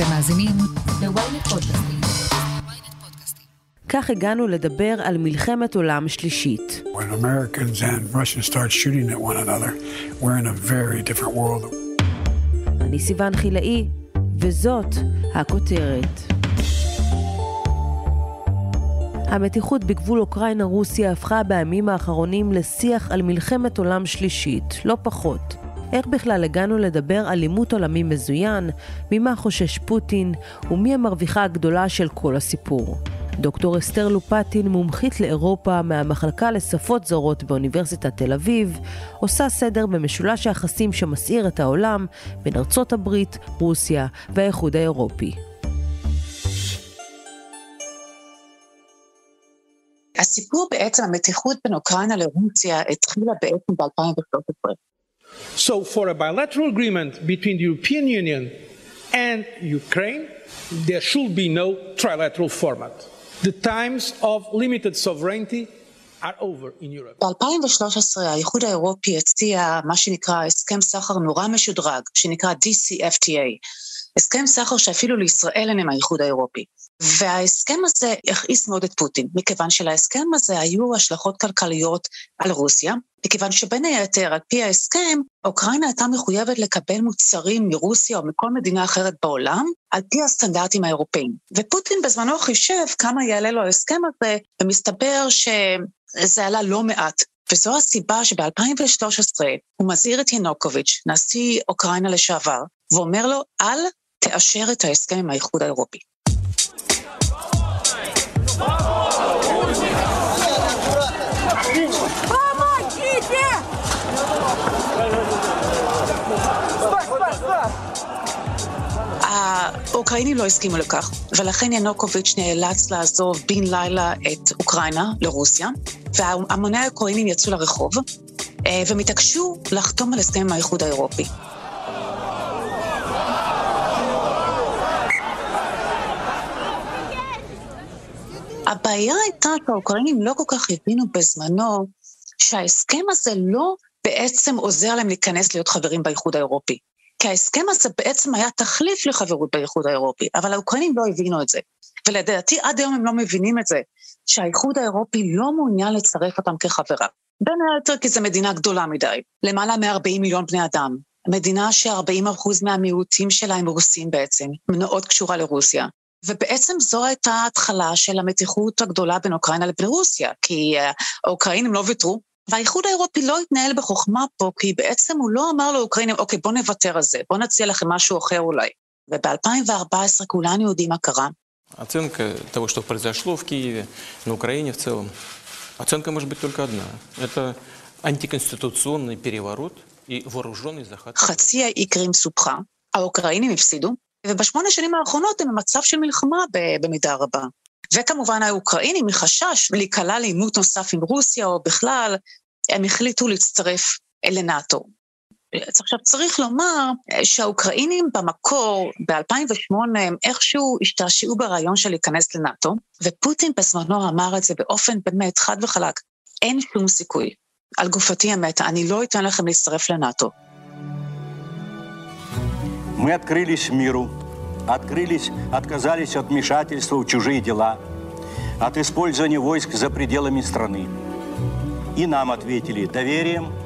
אתם מאזינים ל-ynet פודקאסטים. כך הגענו לדבר על מלחמת עולם שלישית. When Americans and Russians start shooting at one another, we're in a very different world. אני סיון חילאי, וזאת הכותרת. המתיחות בגבול אוקראינה-רוסיה הפכה בימים האחרונים לשיח על מלחמת עולם שלישית, לא פחות. איך בכלל הגענו לדבר על עימות עולמי מזוין, ממה חושש פוטין, ומי המרוויחה הגדולה של כל הסיפור. דוקטור אסתר לופטין, מומחית לאירופה מהמחלקה לשפות זרות באוניברסיטת תל אביב, עושה סדר במשולש היחסים שמסעיר את העולם בין ארצות הברית, רוסיה והאיחוד האירופי. הסיפור בעצם, המתיחות בין אוקראינה לרוסיה התחילה בעצם ב-2013. So, for a bilateral agreement between the European Union and Ukraine, there should be no trilateral format. The times of limited sovereignty are over in Europe. ב-2013 האיחוד האירופי הציע מה שנקרא הסכם סחר נורא משודרג, שנקרא DCFTA, הסכם סחר שאפילו לישראל אין עם האיחוד האירופי. וההסכם הזה הכעיס מאוד את פוטין, מכיוון שלהסכם הזה היו השלכות כלכליות על רוסיה, מכיוון שבין היתר, על פי ההסכם, אוקראינה הייתה מחויבת לקבל מוצרים מרוסיה או מכל מדינה אחרת בעולם, על פי הסטנדרטים האירופאים. ופוטין בזמנו חישב כמה יעלה לו ההסכם הזה, ומסתבר שזה עלה לא מעט. וזו הסיבה שב-2013 הוא מזהיר את ינוקוביץ', נשיא אוקראינה לשעבר, ואומר לו, אל תאשר את ההסכם עם האיחוד האירופי. האוקראינים לא הסכימו לכך, ולכן ינוקוביץ' נאלץ לעזוב בן לילה את אוקראינה לרוסיה, והמוני האוקראינים יצאו לרחוב, אה, והם התעקשו לחתום על הסכם עם האיחוד האירופי. הבעיה הייתה שהאוקראינים לא כל כך הבינו בזמנו שההסכם הזה לא בעצם עוזר להם להיכנס להיות חברים באיחוד האירופי. כי ההסכם הזה בעצם היה תחליף לחברות באיחוד האירופי, אבל האוקראינים לא הבינו את זה. ולדעתי עד היום הם לא מבינים את זה, שהאיחוד האירופי לא מעוניין לצרף אותם כחברה. בין היתר כי זו מדינה גדולה מדי, למעלה מ-40 מיליון בני אדם. מדינה ש-40% מהמיעוטים שלה הם רוסים בעצם, מאוד קשורה לרוסיה. ובעצם זו הייתה ההתחלה של המתיחות הגדולה בין אוקראינה לבין רוסיה, כי האוקראינים לא ויתרו, והאיחוד האירופי לא התנהל בחוכמה פה, כי בעצם הוא לא אמר לאוקראינים, אוקיי, בוא נוותר על זה, בוא נציע לכם משהו אחר אולי. וב-2014 כולנו יודעים מה קרה. Оценка того, что произошло в Киеве, на Украине в целом, оценка может быть только одна. Это антиконституционный переворот и вооруженный захват. חצי האי קרים סופחה, האוקראינים הפסידו, ובשמונה שנים האחרונות הם במצב של מלחמה במידה רבה. וכמובן האוקראינים מחשש להיקלע לעימות נוסף עם רוסיה או בכלל, הם החליטו להצטרף לנאט"ו. עכשיו צריך לומר שהאוקראינים במקור ב-2008 הם איכשהו השתעשעו ברעיון של להיכנס לנאט"ו, ופוטין בזמנו אמר את זה באופן באמת חד וחלק, אין שום סיכוי. על גופתי המתה, אני לא אתן לכם להצטרף לנאט"ו. Мы открылись миру, открылись, отказались от вмешательства в чужие дела, от использования войск за пределами страны. И нам ответили доверием –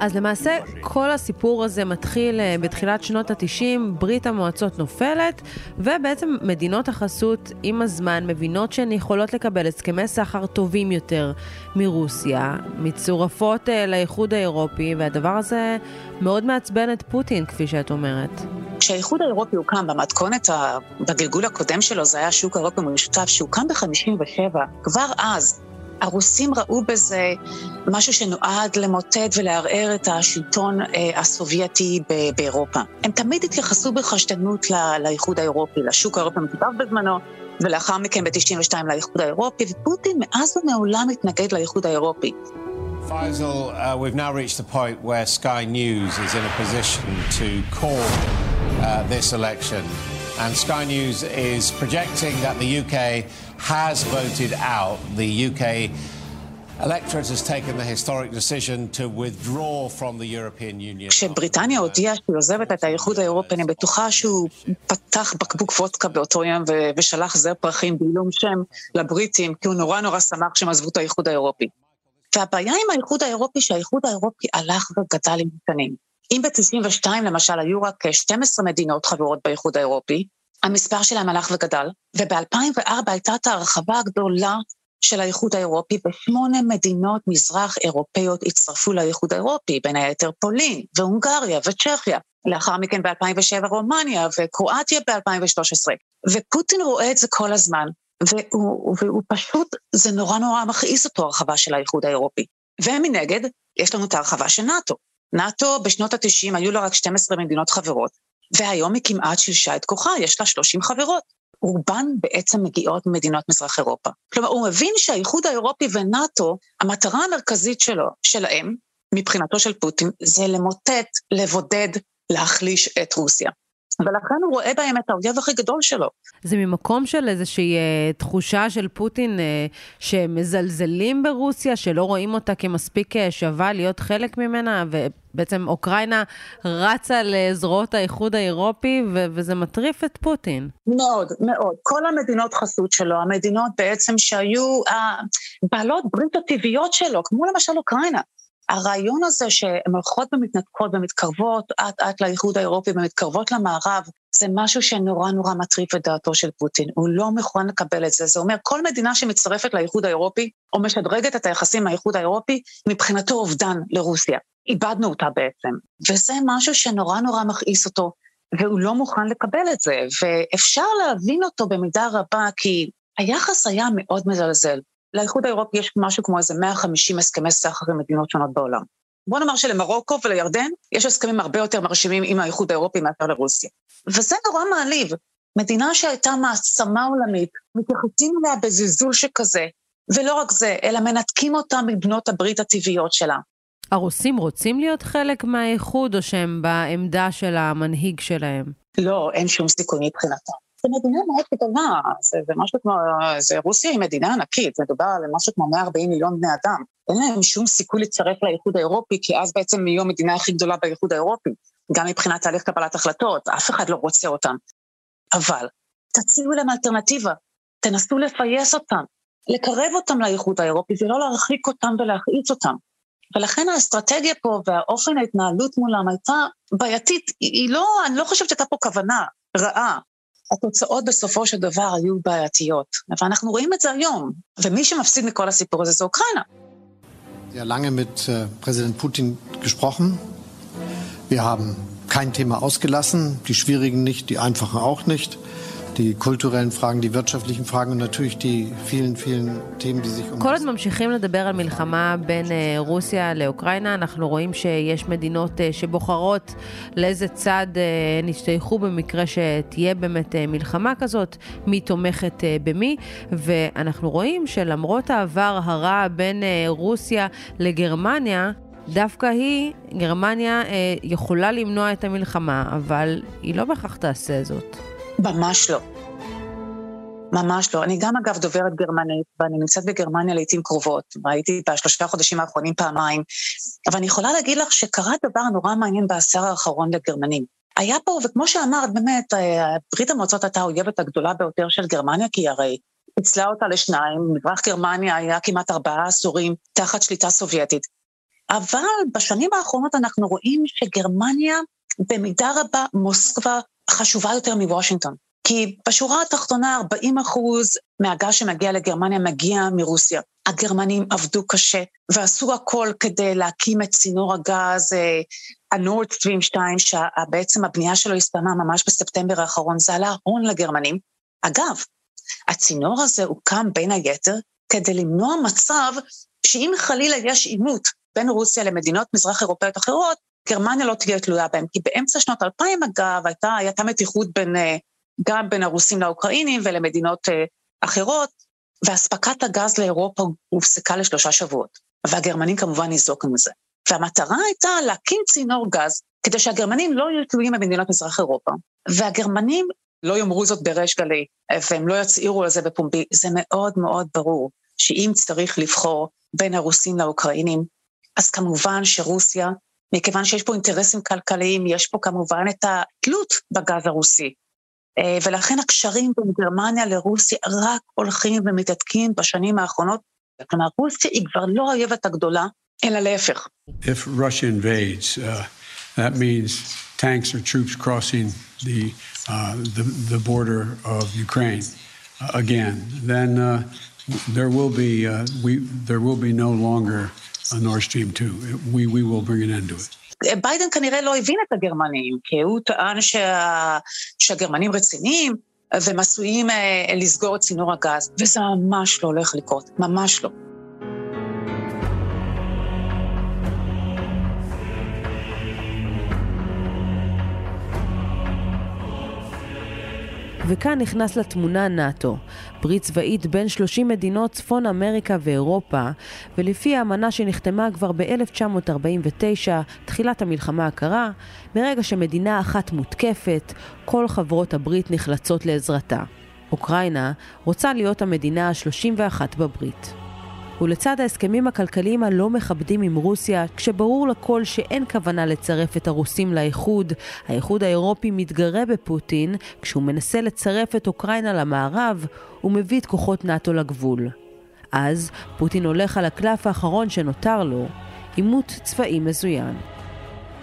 אז למעשה כל הסיפור הזה מתחיל אה, בתחילת שנות ה-90, ברית המועצות נופלת, ובעצם מדינות החסות עם הזמן מבינות שהן יכולות לקבל הסכמי סחר טובים יותר מרוסיה, מצורפות אה, לאיחוד האירופי, והדבר הזה מאוד מעצבן את פוטין, כפי שאת אומרת. כשהאיחוד האירופי הוקם במתכונת, ה... בגלגול הקודם שלו, זה היה שוק אירופי משותף, שהוקם ב-57, כבר אז הרוסים ראו בזה משהו שנועד למוטט ולערער את השלטון אה, הסובייטי באירופה. הם תמיד התייחסו בחשדנות לאיחוד האירופי, לשוק האירופי המשותף בזמנו, ולאחר מכן ב-92 לאיחוד האירופי, ופוטין מאז ומעולם התנגד לאיחוד האירופי. Faisal, uh, we've now reached the point where Sky News is in a position to call uh, this election. And Sky News is projecting that the UK has voted out the UK electorate has taken the historic decision to withdraw from the European Union. כשבריטניה הודיעה שהיא עוזבת את האיחוד האירופי, אני בטוחה שהוא פתח בקבוק וודקה באותו יום ו- ושלח זר פרחים בעילום שם לבריטים, כי הוא נורא נורא שמח שהם עזבו את האיחוד האירופי. והבעיה עם האיחוד האירופי, שהאיחוד האירופי הלך וגדל עם שנים. אם ב-92 למשל היו רק 12 מדינות חברות באיחוד האירופי, המספר שלהם הלך וגדל, וב-2004 הייתה את ההרחבה הגדולה של האיחוד האירופי, ושמונה מדינות מזרח אירופאיות הצטרפו לאיחוד האירופי, בין היתר פולין והונגריה וצ'כיה. לאחר מכן ב-2007 רומניה וקרואטיה ב-2013. ופוטין רואה את זה כל הזמן, והוא, והוא פשוט, זה נורא נורא מכעיס אותו, הרחבה של האיחוד האירופי. ומנגד, יש לנו את ההרחבה של נאט"ו. נאט"ו בשנות ה-90 היו לו רק 12 מדינות חברות, והיום היא כמעט שילשה את כוחה, יש לה 30 חברות. רובן בעצם מגיעות ממדינות מזרח אירופה. כלומר, הוא מבין שהאיחוד האירופי ונאט"ו, המטרה המרכזית שלו, שלהם, מבחינתו של פוטין, זה למוטט, לבודד, להחליש את רוסיה. ולכן הוא רואה בהם את האויב הכי גדול שלו. זה ממקום של איזושהי אה, תחושה של פוטין אה, שמזלזלים ברוסיה, שלא רואים אותה כמספיק אה, שווה להיות חלק ממנה, ובעצם אוקראינה רצה לזרועות האיחוד האירופי, ו- וזה מטריף את פוטין. מאוד, מאוד. כל המדינות חסות שלו, המדינות בעצם שהיו הבעלות ברית הטבעיות שלו, כמו למשל אוקראינה. הרעיון הזה שהן הולכות ומתנתקות ומתקרבות אט אט לאיחוד האירופי ומתקרבות למערב, זה משהו שנורא נורא מטריף את דעתו של פוטין. הוא לא מוכן לקבל את זה. זה אומר, כל מדינה שמצטרפת לאיחוד האירופי, או משדרגת את היחסים עם האיחוד האירופי, מבחינתו אובדן לרוסיה. איבדנו אותה בעצם. וזה משהו שנורא נורא מכעיס אותו, והוא לא מוכן לקבל את זה. ואפשר להבין אותו במידה רבה, כי היחס היה מאוד מזלזל. לאיחוד האירופי יש משהו כמו איזה 150 הסכמי סחר עם מדינות שונות בעולם. בוא נאמר שלמרוקו ולירדן יש הסכמים הרבה יותר מרשימים עם האיחוד האירופי מאשר לרוסיה. וזה נורא מעליב. מדינה שהייתה מעצמה עולמית, מתייחסים אליה בזלזול שכזה, ולא רק זה, אלא מנתקים אותה מבנות הברית הטבעיות שלה. הרוסים רוצים להיות חלק מהאיחוד, או שהם בעמדה של המנהיג שלהם? לא, אין שום סיכוי מבחינתם. זו מדינה מאוד גדולה, זה, זה משהו כמו, זה רוסיה היא מדינה ענקית, מדובר על משהו כמו 140 מיליון בני אדם. אין להם שום סיכוי להצטרף לאיחוד האירופי, כי אז בעצם יהיו המדינה הכי גדולה באיחוד האירופי, גם מבחינת תהליך קבלת החלטות, אף אחד לא רוצה אותם. אבל תציעו להם אלטרנטיבה, תנסו לפייס אותם, לקרב אותם לאיחוד האירופי ולא להרחיק אותם ולהכעיץ אותם. ולכן האסטרטגיה פה והאופן ההתנהלות מולם הייתה בעייתית, היא לא, אני לא חושבת שהייתה פה כוונה רעה, התוצאות בסופו של דבר היו בעייתיות, ואנחנו רואים את זה היום, ומי שמפסיד מכל הסיפור הזה זה אוקראינה. sehr lange mit äh, Präsident Putin gesprochen. Wir haben kein Thema ausgelassen, die schwierigen nicht, die einfachen auch nicht. Die kulturellen Fragen, die wirtschaftlichen Fragen und natürlich die vielen, vielen Themen, die sich um... כל עוד ממשיכים לדבר על מלחמה בין רוסיה לאוקראינה, אנחנו רואים שיש מדינות שבוחרות לאיזה צד הן ישתייכו במקרה שתהיה באמת מלחמה כזאת, מי תומכת במי, ואנחנו רואים שלמרות העבר הרע בין רוסיה לגרמניה, דווקא היא, גרמניה, יכולה למנוע את המלחמה, אבל היא לא בהכרח תעשה זאת. ממש לא. ממש לא. אני גם אגב דוברת גרמנית, ואני נמצאת בגרמניה לעיתים קרובות, והייתי בשלושה חודשים האחרונים פעמיים, אבל אני יכולה להגיד לך שקרה דבר נורא מעניין בעשר האחרון לגרמנים. היה פה, וכמו שאמרת, באמת, ברית המועצות הייתה האויבת הגדולה ביותר של גרמניה, כי הרי פיצלה אותה לשניים, מזרח גרמניה היה כמעט ארבעה עשורים תחת שליטה סובייטית. אבל בשנים האחרונות אנחנו רואים שגרמניה, במידה רבה, מוסקבה חשובה יותר מוושינגטון. כי בשורה התחתונה 40 אחוז מהגז שמגיע לגרמניה מגיע מרוסיה. הגרמנים עבדו קשה ועשו הכל כדי להקים את צינור הגז, הנורד סטרים 2, שבעצם הבנייה שלו הסתיימה ממש בספטמבר האחרון, זה עלה הון לגרמנים. אגב, הצינור הזה הוקם בין היתר כדי למנוע מצב שאם חלילה יש עימות בין רוסיה למדינות מזרח אירופאיות אחרות, גרמניה לא תהיה תלויה בהם, כי באמצע שנות 2000 אגב הייתה, הייתה מתיחות בין, גם בין הרוסים לאוקראינים ולמדינות אחרות, ואספקת הגז לאירופה הופסקה לשלושה שבועות, והגרמנים כמובן ניזוקו מזה. והמטרה הייתה להקים צינור גז, כדי שהגרמנים לא יהיו תלויים במדינות מזרח אירופה, והגרמנים לא יאמרו זאת בריש גלי, והם לא יצהירו על זה בפומבי, זה מאוד מאוד ברור. שאם צריך לבחור בין הרוסים לאוקראינים, אז כמובן שרוסיה, מכיוון שיש פה אינטרסים כלכליים, יש פה כמובן את התלות בגז הרוסי. אה, ולכן הקשרים בין גרמניה לרוסיה רק הולכים ומתעדקים בשנים האחרונות. כלומר, רוסיה היא כבר לא האויבת הגדולה, אלא להפך. If Russia invades, uh, that means tanks or troops crossing the, uh, the, the border of Ukraine uh, again. Then uh, there will be uh, we there will be no longer a Nord Stream 2. We we will bring an end to it. ביידן כנראה לא הבין את הגרמנים, כי הוא טען שה... שהגרמנים רציניים והם עשויים אה, לסגור את צינור הגז, וזה ממש לא הולך לקרות, ממש לא. וכאן נכנס לתמונה נאט"ו, ברית צבאית בין 30 מדינות צפון אמריקה ואירופה, ולפי האמנה שנחתמה כבר ב-1949, תחילת המלחמה הקרה, מרגע שמדינה אחת מותקפת, כל חברות הברית נחלצות לעזרתה. אוקראינה רוצה להיות המדינה ה-31 בברית. ולצד ההסכמים הכלכליים הלא מכבדים עם רוסיה, כשברור לכל שאין כוונה לצרף את הרוסים לאיחוד, האיחוד האירופי מתגרה בפוטין כשהוא מנסה לצרף את אוקראינה למערב ומביא את כוחות נאט"ו לגבול. אז פוטין הולך על הקלף האחרון שנותר לו, עימות צבאי מזוין.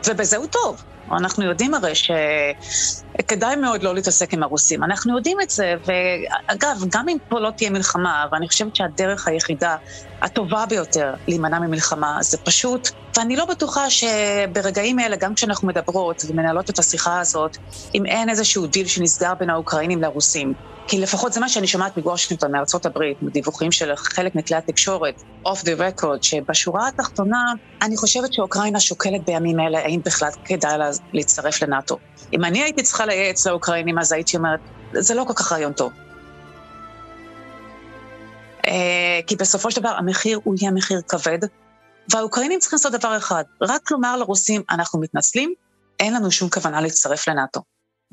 ובזה הוא טוב. אנחנו יודעים הרי שכדאי מאוד לא להתעסק עם הרוסים. אנחנו יודעים את זה, ואגב, גם אם פה לא תהיה מלחמה, ואני חושבת שהדרך היחידה הטובה ביותר להימנע ממלחמה זה פשוט, ואני לא בטוחה שברגעים אלה, גם כשאנחנו מדברות ומנהלות את השיחה הזאת, אם אין איזשהו דיל שנסגר בין האוקראינים לרוסים, כי לפחות זה מה שאני שומעת מוושינגטון, מארצות הברית, מדיווחים של חלק מכלי התקשורת, off the record, שבשורה התחתונה, אני חושבת שאוקראינה שוקלת בימים אלה האם בכלל כדאי לה להצטרף לנאט"ו. אם אני הייתי צריכה לייעץ לאוקראינים, אז הייתי אומרת, זה לא כל כך רעיון טוב. אה, כי בסופו של דבר המחיר הוא יהיה מחיר כבד, והאוקראינים צריכים לעשות דבר אחד, רק לומר לרוסים, אנחנו מתנצלים, אין לנו שום כוונה להצטרף לנאט"ו.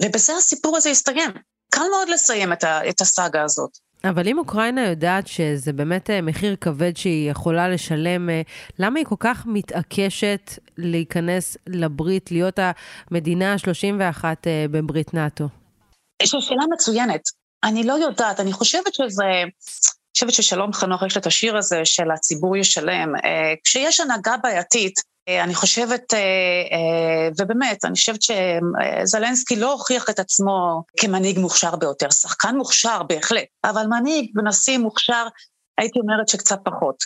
ובזה הסיפור הזה יסתיים. קל מאוד לסיים את, ה, את הסאגה הזאת. אבל אם אוקראינה יודעת שזה באמת אה, מחיר כבד שהיא יכולה לשלם, אה, למה היא כל כך מתעקשת להיכנס לברית, להיות המדינה ה-31 אה, בברית נאט"ו? זו שאלה מצוינת. אני לא יודעת, אני חושבת שזה... חושבת ששלום חנוך יש את השיר הזה של הציבור ישלם. כשיש הנהגה בעייתית, אה, אני חושבת, אה, אה, ובאמת, אני חושבת שזלנסקי לא הוכיח את עצמו כמנהיג מוכשר ביותר. שחקן מוכשר בהחלט, אבל מנהיג ונשיא מוכשר, הייתי אומרת שקצת פחות.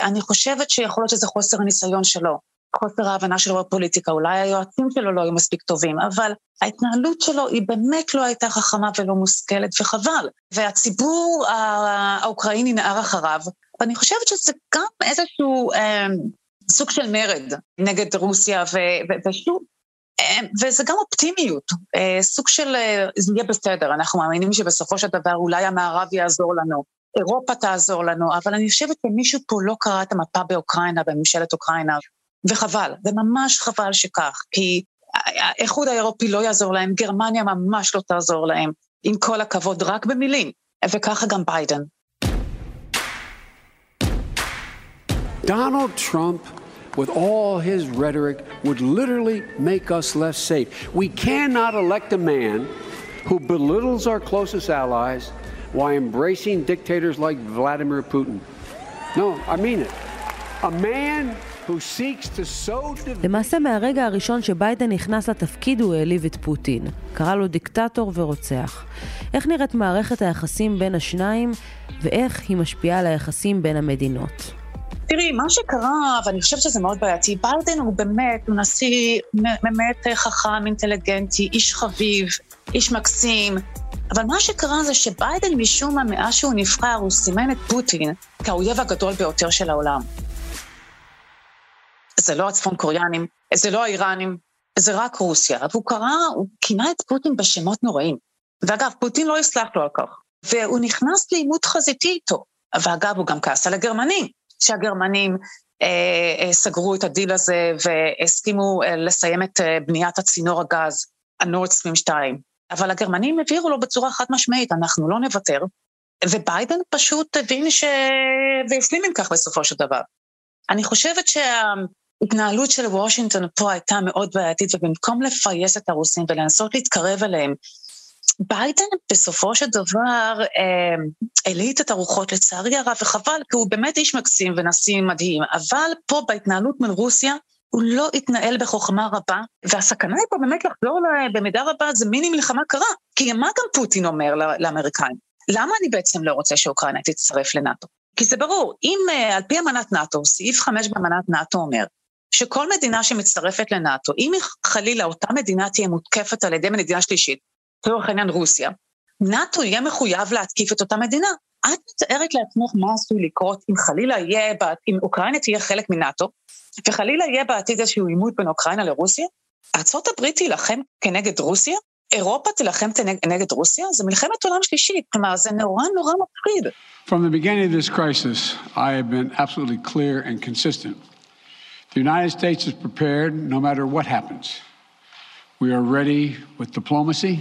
אני חושבת שיכול להיות שזה חוסר הניסיון שלו, חוסר ההבנה שלו בפוליטיקה, אולי היועצים שלו לא היו מספיק טובים, אבל ההתנהלות שלו היא באמת לא הייתה חכמה ולא מושכלת, וחבל. והציבור האוקראיני נער אחריו, ואני חושבת שזה גם איזשהו... סוג של מרד נגד רוסיה, ושוב, אה, וזה גם אופטימיות, אה, סוג של אה, זה יהיה בסדר, אנחנו מאמינים שבסופו של דבר אולי המערב יעזור לנו, אירופה תעזור לנו, אבל אני חושבת שמישהו פה לא קרא את המפה באוקראינה, בממשלת אוקראינה, וחבל, וממש חבל שכך, כי האיחוד האירופי לא יעזור להם, גרמניה ממש לא תעזור להם, עם כל הכבוד, רק במילים, וככה גם ביידן. Donald Trump, with all his rhetoric, would literally make us less safe. We cannot elect a man who belittles our closest allies while embracing dictators like Vladimir Putin. No, I mean it. A man למעשה מהרגע הראשון שביידן נכנס לתפקיד הוא העליב את פוטין. קרא לו דיקטטור ורוצח. איך נראית מערכת היחסים בין השניים, ואיך היא משפיעה על היחסים בין המדינות. תראי, מה שקרה, ואני חושבת שזה מאוד בעייתי, ביידן הוא באמת, הוא נשיא באמת חכם, אינטליגנטי, איש חביב, איש מקסים, אבל מה שקרה זה שביידן משום מה, מאז שהוא נבחר, הוא סימן את פוטין כאויב הגדול ביותר של העולם. זה לא הצפון קוריאנים, זה לא האיראנים, זה רק רוסיה. והוא קרא, הוא כינה את פוטין בשמות נוראים. ואגב, פוטין לא יסלח לו על כך. והוא נכנס לעימות חזיתי איתו. ואגב, הוא גם כעס על הגרמנים. שהגרמנים אה, אה, סגרו את הדיל הזה והסכימו אה, לסיים את אה, בניית הצינור הגז, הנורדסטרים 2. אבל הגרמנים הבהירו לו בצורה חד משמעית, אנחנו לא נוותר, וביידן פשוט הבין ש... והפנים עם כך בסופו של דבר. אני חושבת שההתנהלות של וושינגטון פה הייתה מאוד בעייתית, ובמקום לפייס את הרוסים ולנסות להתקרב אליהם, ביידן בסופו של דבר אה, הלהיט את הרוחות לצערי הרב, וחבל, כי הוא באמת איש מקסים ונשיא מדהים, אבל פה בהתנהלות מול רוסיה, הוא לא התנהל בחוכמה רבה, והסכנה היא פה באמת לחזור במידה רבה, זה מיני מלחמה קרה. כי מה גם פוטין אומר לאמריקאים? למה אני בעצם לא רוצה שאוקראינה תצטרף לנאט"ו? כי זה ברור, אם uh, על פי אמנת נאט"ו, סעיף 5 באמנת נאט"ו אומר, שכל מדינה שמצטרפת לנאט"ו, אם חלילה אותה מדינה תהיה מותקפת על ידי מדינה שלישית, לצורך העניין רוסיה, נאט"ו יהיה מחויב להתקיף את אותה מדינה. את מתארת לעצמך מה עשוי לקרות אם חלילה יהיה, אם אוקראינה תהיה חלק מנאט"ו, וחלילה יהיה בעתיד איזשהו עימות בין אוקראינה לרוסיה? ארה"ב תילחם כנגד רוסיה? אירופה תילחם נגד רוסיה? זה מלחמת עולם שלישית, כלומר זה נורא נורא מפחיד. From the beginning of this crisis, I have been absolutely clear and consistent. The United States is prepared no matter what happens. We are ready with diplomacy.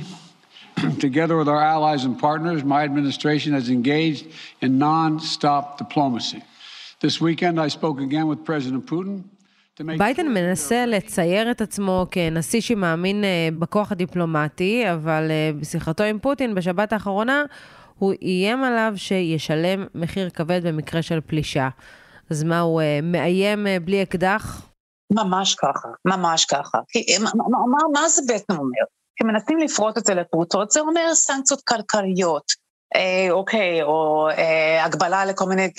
Together with our allies and partners, my administration has engaged in non-stop diplomacy. This weekend I spoke again with President Putin. ביידן מנסה לצייר את עצמו כנשיא שמאמין אה, בכוח הדיפלומטי, אבל אה, בשיחתו עם פוטין בשבת האחרונה, הוא איים עליו שישלם מחיר כבד במקרה של פלישה. אז מה, הוא אה, מאיים בלי אקדח? ממש ככה, ממש ככה. מה, מה, מה זה בעצם אומר? כי מנסים לפרוט את זה לפרוטות, זה אומר סנקציות כלכליות, אה, אוקיי, או אה, הגבלה לכל מיני,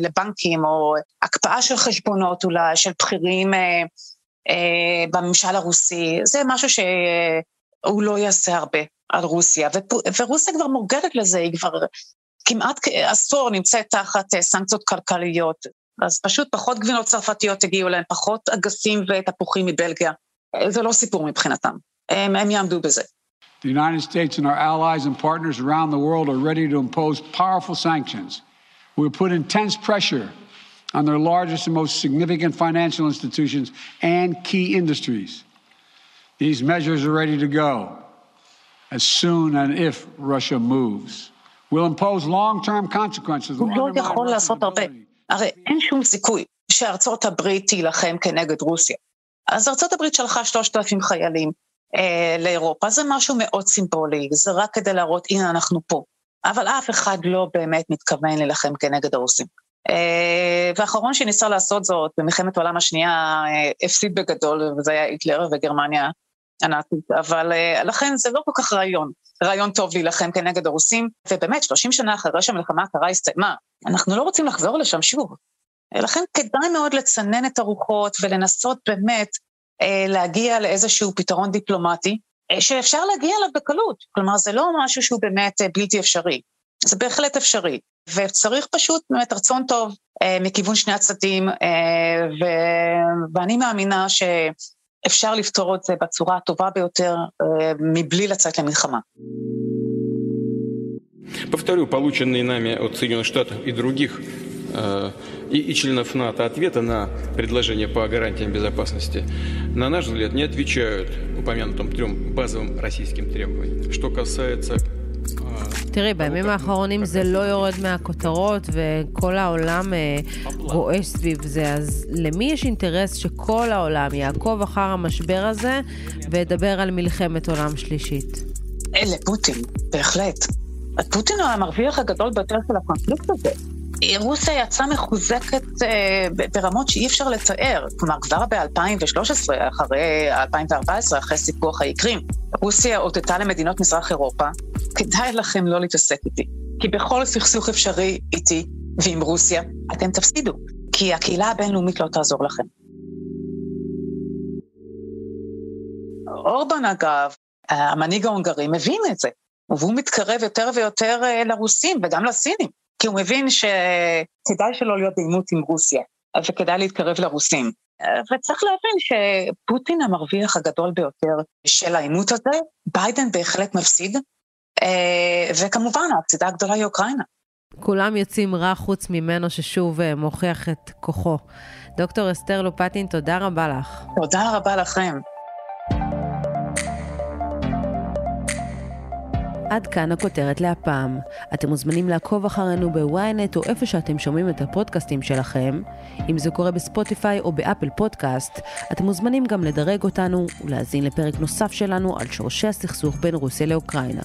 לבנקים, או הקפאה של חשבונות אולי, של בכירים אה, אה, בממשל הרוסי, זה משהו שהוא לא יעשה הרבה על רוסיה, ופו, ורוסיה כבר מורגלת לזה, היא כבר כמעט עשור נמצאת תחת אה, סנקציות כלכליות, אז פשוט פחות גבינות צרפתיות הגיעו להם, פחות אגסים ותפוחים מבלגיה, אה, זה לא סיפור מבחינתם, הם, הם יעמדו בזה. The United States and our allies and partners around the world are ready to impose powerful sanctions. We will put intense pressure on their largest and most significant financial institutions and key industries. These measures are ready to go as soon and if Russia moves. הוא לא יכול לעשות הרבה. הרי אין שום סיכוי שארצות הברית תילחם כנגד רוסיה. אז ארצות הברית שלחה 3,000 חיילים, אה, לאירופה, זה משהו מאוד סימבולי, זה רק כדי להראות, הנה אנחנו פה. אבל אף אחד לא באמת מתכוון להילחם כנגד הרוסים. אה, והאחרון שניסה לעשות זאת במלחמת העולם השנייה אה, הפסיד בגדול, וזה היה היטלר וגרמניה הנאצית, אבל אה, לכן זה לא כל כך רעיון. רעיון טוב להילחם כנגד הרוסים, ובאמת, 30 שנה אחרי שהמלחמה הקרה הסתיימה, אנחנו לא רוצים לחזור לשם שוב. לכן כדאי מאוד לצנן את הרוחות ולנסות באמת אה, להגיע לאיזשהו פתרון דיפלומטי, אה, שאפשר להגיע אליו בקלות. כלומר, זה לא משהו שהוא באמת אה, בלתי אפשרי. זה בהחלט אפשרי. וצריך פשוט באמת רצון טוב מכיוון שני הצדדים, ו... ואני מאמינה שאפשר לפתור את זה בצורה הטובה ביותר, מבלי לצאת למלחמה. Повторю, полученные нами от Соединенных Штатов и других э, и, и членов НАТО ответа на предложение по гарантиям безопасности, на наш взгляд, не отвечают упомянутым трем базовым российским требованиям. Что касается תראי, בימים האחרונים זה לא יורד מהכותרות וכל העולם גועש סביב זה, אז למי יש אינטרס שכל העולם יעקוב אחר המשבר הזה וידבר על מלחמת עולם שלישית? לפוטין, בהחלט. פוטין הוא המרוויח הגדול ביותר של הקונפליקט הזה. רוסיה יצאה מחוזקת אה, ברמות שאי אפשר לתאר. כלומר, כבר ב-2013, אחרי 2014, אחרי סיפוח האי קרים, רוסיה הודתה למדינות מזרח אירופה, כדאי לכם לא להתעסק איתי. כי בכל סכסוך אפשרי איתי ועם רוסיה, אתם תפסידו. כי הקהילה הבינלאומית לא תעזור לכם. אורבן, אגב, המנהיג ההונגרי, מבין את זה, והוא מתקרב יותר ויותר אה, לרוסים וגם לסינים. כי הוא מבין שכדאי שלא להיות בעימות עם רוסיה, וכדאי להתקרב לרוסים. וצריך להבין שפוטין המרוויח הגדול ביותר של העימות הזה, ביידן בהחלט מפסיד, וכמובן ההפסידה הגדולה היא אוקראינה. כולם יוצאים רע חוץ ממנו ששוב אה, מוכיח את כוחו. דוקטור אסתר לופטין, תודה רבה לך. תודה רבה לכם. עד כאן הכותרת להפעם. אתם מוזמנים לעקוב אחרינו בוויינט או איפה שאתם שומעים את הפודקאסטים שלכם. אם זה קורה בספוטיפיי או באפל פודקאסט, אתם מוזמנים גם לדרג אותנו ולהאזין לפרק נוסף שלנו על שורשי הסכסוך בין רוסיה לאוקראינה.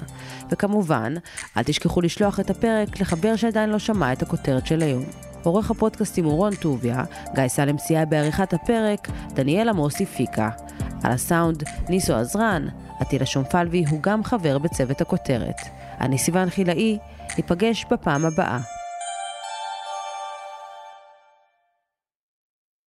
וכמובן, אל תשכחו לשלוח את הפרק לחבר שעדיין לא שמע את הכותרת של היום. עורך הפודקאסטים הוא רון טוביה, גיא סלם סייע בעריכת הפרק, דניאל עמוסי פיקה. על הסאונד, ניסו עזרן, עטילה שומפלבי הוא גם חבר בצוות הכותרת. אני סיוון חילאי, ניפגש בפעם הבאה.